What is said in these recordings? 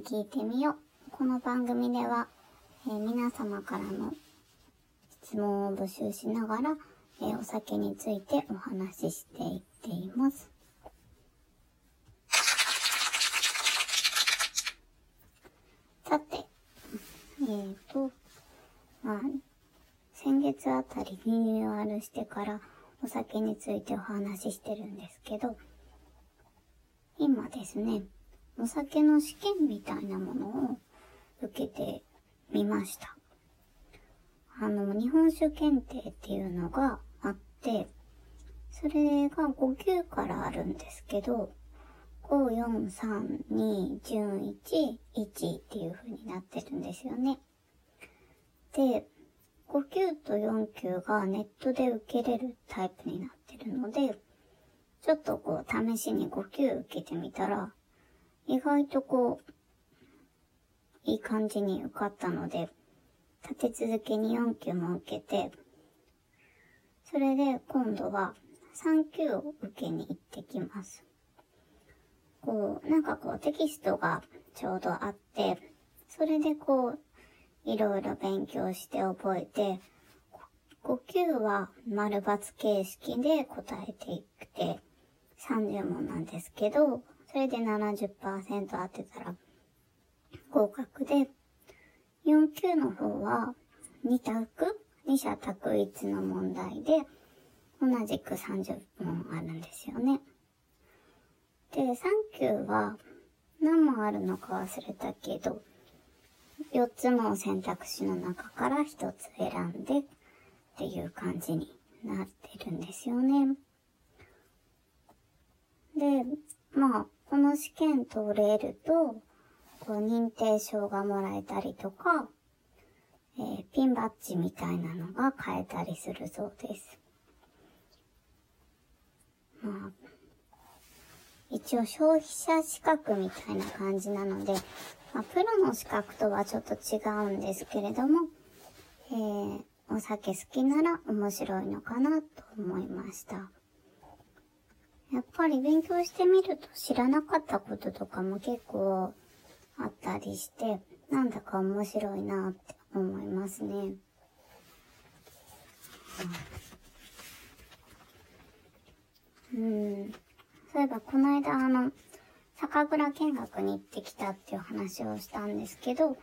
聞いてみよう。この番組では、えー、皆様からの質問を募集しながら、えー、お酒についてお話ししていっています。さて、えっ、ー、と、まあ、先月あたりリニューアルしてからお酒についてお話ししてるんですけど、今ですね、お酒の試験みたいなものを受けてみました。あの、日本酒検定っていうのがあって、それが5級からあるんですけど、5、4、3、2、順1、1っていう風になってるんですよね。で、5級と4級がネットで受けれるタイプになってるので、ちょっとこう試しに5級受けてみたら、意外とこう、いい感じに受かったので、立て続けに4級も受けて、それで今度は3級を受けに行ってきます。こう、なんかこうテキストがちょうどあって、それでこう、いろいろ勉強して覚えて、5級は丸抜形式で答えていくて、30問なんですけど、それで70%当てたら合格で、4級の方は2択 ?2 者択一の問題で、同じく30問あるんですよね。で、3級は何問あるのか忘れたけど、4つの選択肢の中から1つ選んでっていう感じになってるんですよね。で、まあ、この試験通れると、こう認定証がもらえたりとか、えー、ピンバッジみたいなのが買えたりするそうです。まあ、一応消費者資格みたいな感じなので、まあ、プロの資格とはちょっと違うんですけれども、えー、お酒好きなら面白いのかなと思いました。やっぱり勉強してみると知らなかったこととかも結構あったりして、なんだか面白いなって思いますね。うん。そういえば、この間、あの、酒蔵見学に行ってきたっていう話をしたんですけど、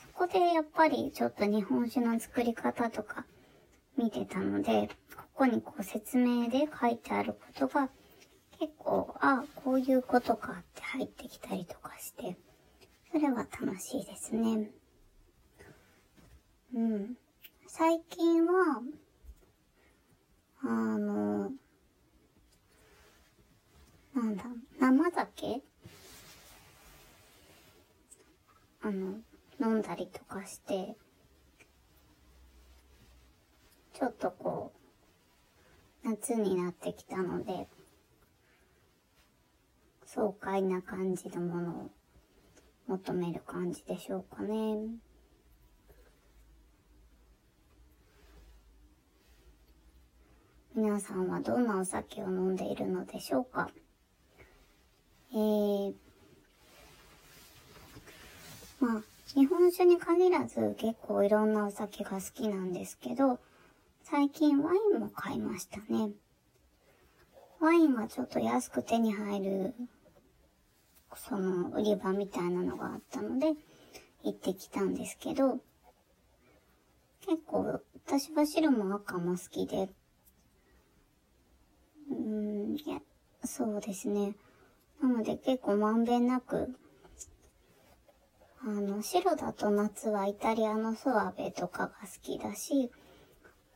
そこでやっぱりちょっと日本酒の作り方とか見てたので、ここにこう説明で書いてあることが結構、あ、こういうことかって入ってきたりとかして、それは楽しいですね。うん。最近は、あの、なんだ、生酒？あの、飲んだりとかして、ちょっとこう、夏になってきたので、爽快な感じのものを求める感じでしょうかね。皆さんはどんなお酒を飲んでいるのでしょうかえー、まあ、日本酒に限らず結構いろんなお酒が好きなんですけど、最近ワインも買いましたね。ワインがちょっと安く手に入るその売り場みたいなのがあったので、行ってきたんですけど、結構私は白も赤も好きで、うーん、いや、そうですね。なので結構まんべんなく、あの、白だと夏はイタリアのソワベとかが好きだし、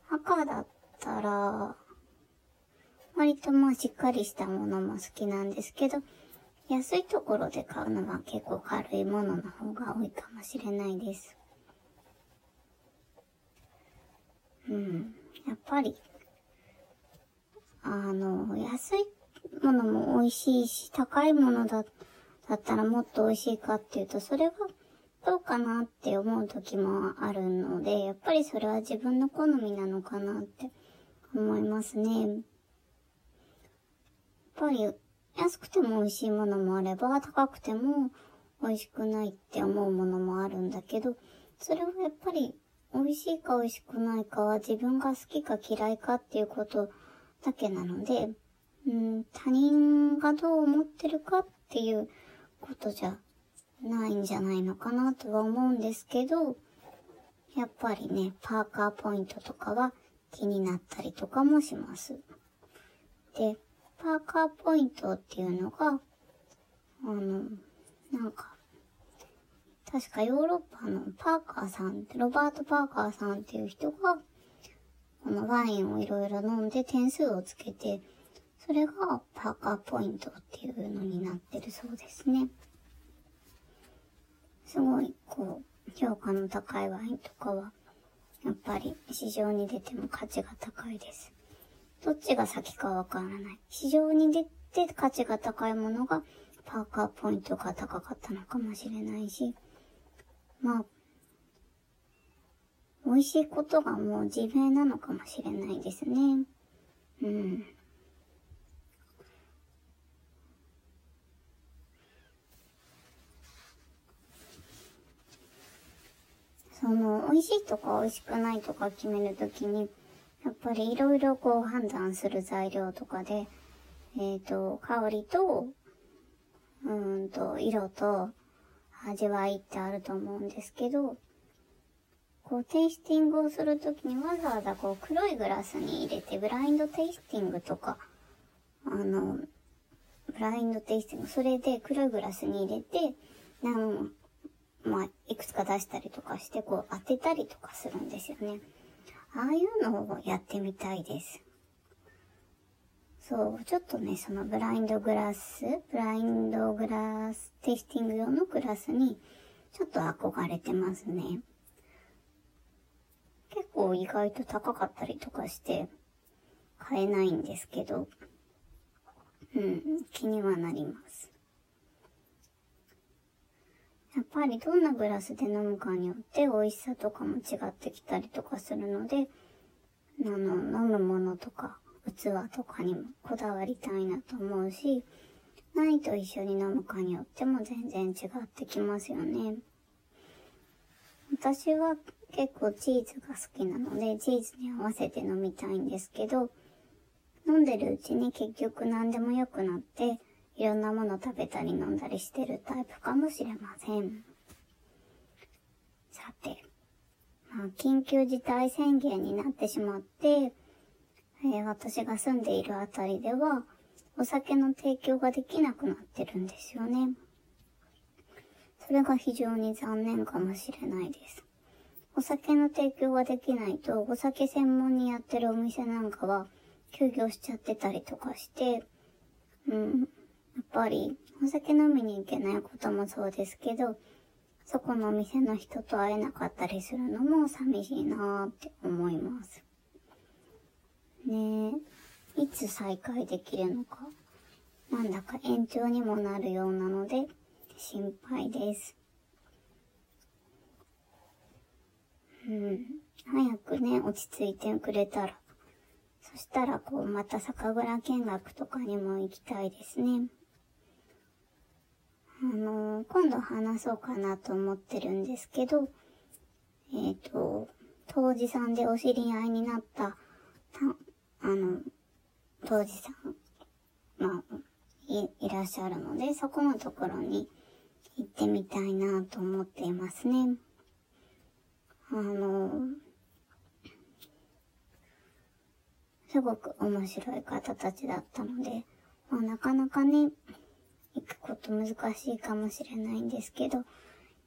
赤だったら、割とまあしっかりしたものも好きなんですけど、安いところで買うのは結構軽いものの方が多いかもしれないです。うん。やっぱり、あの、安いものも美味しいし、高いものだだったらもっと美味しいかっていうと、それはどうかなって思う時もあるので、やっぱりそれは自分の好みなのかなって思いますね。やっぱり安くても美味しいものもあれば、高くても美味しくないって思うものもあるんだけど、それはやっぱり美味しいか美味しくないかは自分が好きか嫌いかっていうことだけなので、うん、他人がどう思ってるかっていうことじゃないんじゃないのかなとは思うんですけど、やっぱりね、パーカーポイントとかは気になったりとかもします。で、パーカーポイントっていうのが、あの、なんか、確かヨーロッパのパーカーさん、ロバート・パーカーさんっていう人が、このワインをいろいろ飲んで点数をつけて、それがパーカーポイントっていうのになってるそうですね。すごい、こう、評価の高いワインとかは、やっぱり市場に出ても価値が高いです。どっちが先かわからない。市場に出て価値が高いものがパーカーポイントが高かったのかもしれないし、まあ、美味しいことがもう自明なのかもしれないですね。うん。その、美味しいとか美味しくないとか決めるときに、やっぱりいろいろこう判断する材料とかで、えっ、ー、と、香りと、うんと、色と、味わいってあると思うんですけど、こう、テイスティングをするときにわざわざこう、黒いグラスに入れて、ブラインドテイスティングとか、あの、ブラインドテイスティング、それで黒いグラスに入れて、なんまあ、いくつか出したりとかして、こう、当てたりとかするんですよね。ああいうのをやってみたいです。そう、ちょっとね、そのブラインドグラス、ブラインドグラス、テイスティング用のグラスに、ちょっと憧れてますね。結構意外と高かったりとかして、買えないんですけど、うん、気にはなります。やっぱりどんなグラスで飲むかによって美味しさとかも違ってきたりとかするので、あの、飲むものとか、器とかにもこだわりたいなと思うし、何と一緒に飲むかによっても全然違ってきますよね。私は結構チーズが好きなので、チーズに合わせて飲みたいんですけど、飲んでるうちに結局何でも良くなって、いろんなもの食べたり飲んだりしてるタイプかもしれません。さて、まあ、緊急事態宣言になってしまって、えー、私が住んでいるあたりでは、お酒の提供ができなくなってるんですよね。それが非常に残念かもしれないです。お酒の提供ができないと、お酒専門にやってるお店なんかは休業しちゃってたりとかして、うん、やっぱりお酒飲みに行けないこともそうですけど、そこの店の人と会えなかったりするのも寂しいなって思います。ねえ、いつ再開できるのか、なんだか延長にもなるようなので、心配です。うん、早くね、落ち着いてくれたら。そしたら、こう、また酒蔵見学とかにも行きたいですね。あの、今度話そうかなと思ってるんですけど、えっ、ー、と、当時さんでお知り合いになった、あの、当時さん、まあ、い、いらっしゃるので、そこのところに行ってみたいなと思っていますね。あの、すごく面白い方たちだったので、まあ、なかなかね、くこと難しいかもしれないんですけど、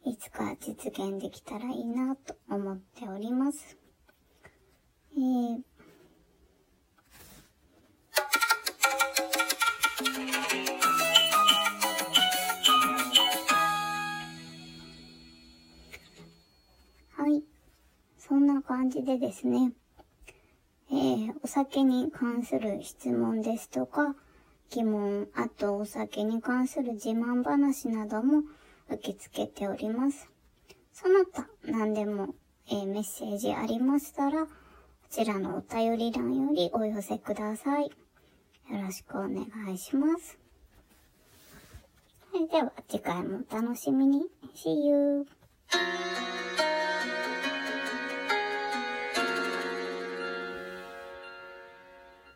いつか実現できたらいいなと思っております。えーはい。そんな感じでですね、えー、お酒に関する質問ですとか、疑問、あとお酒に関する自慢話なども受け付けております。その他何でも、えー、メッセージありましたら、こちらのお便り欄よりお寄せください。よろしくお願いします。それでは次回もお楽しみに。See you!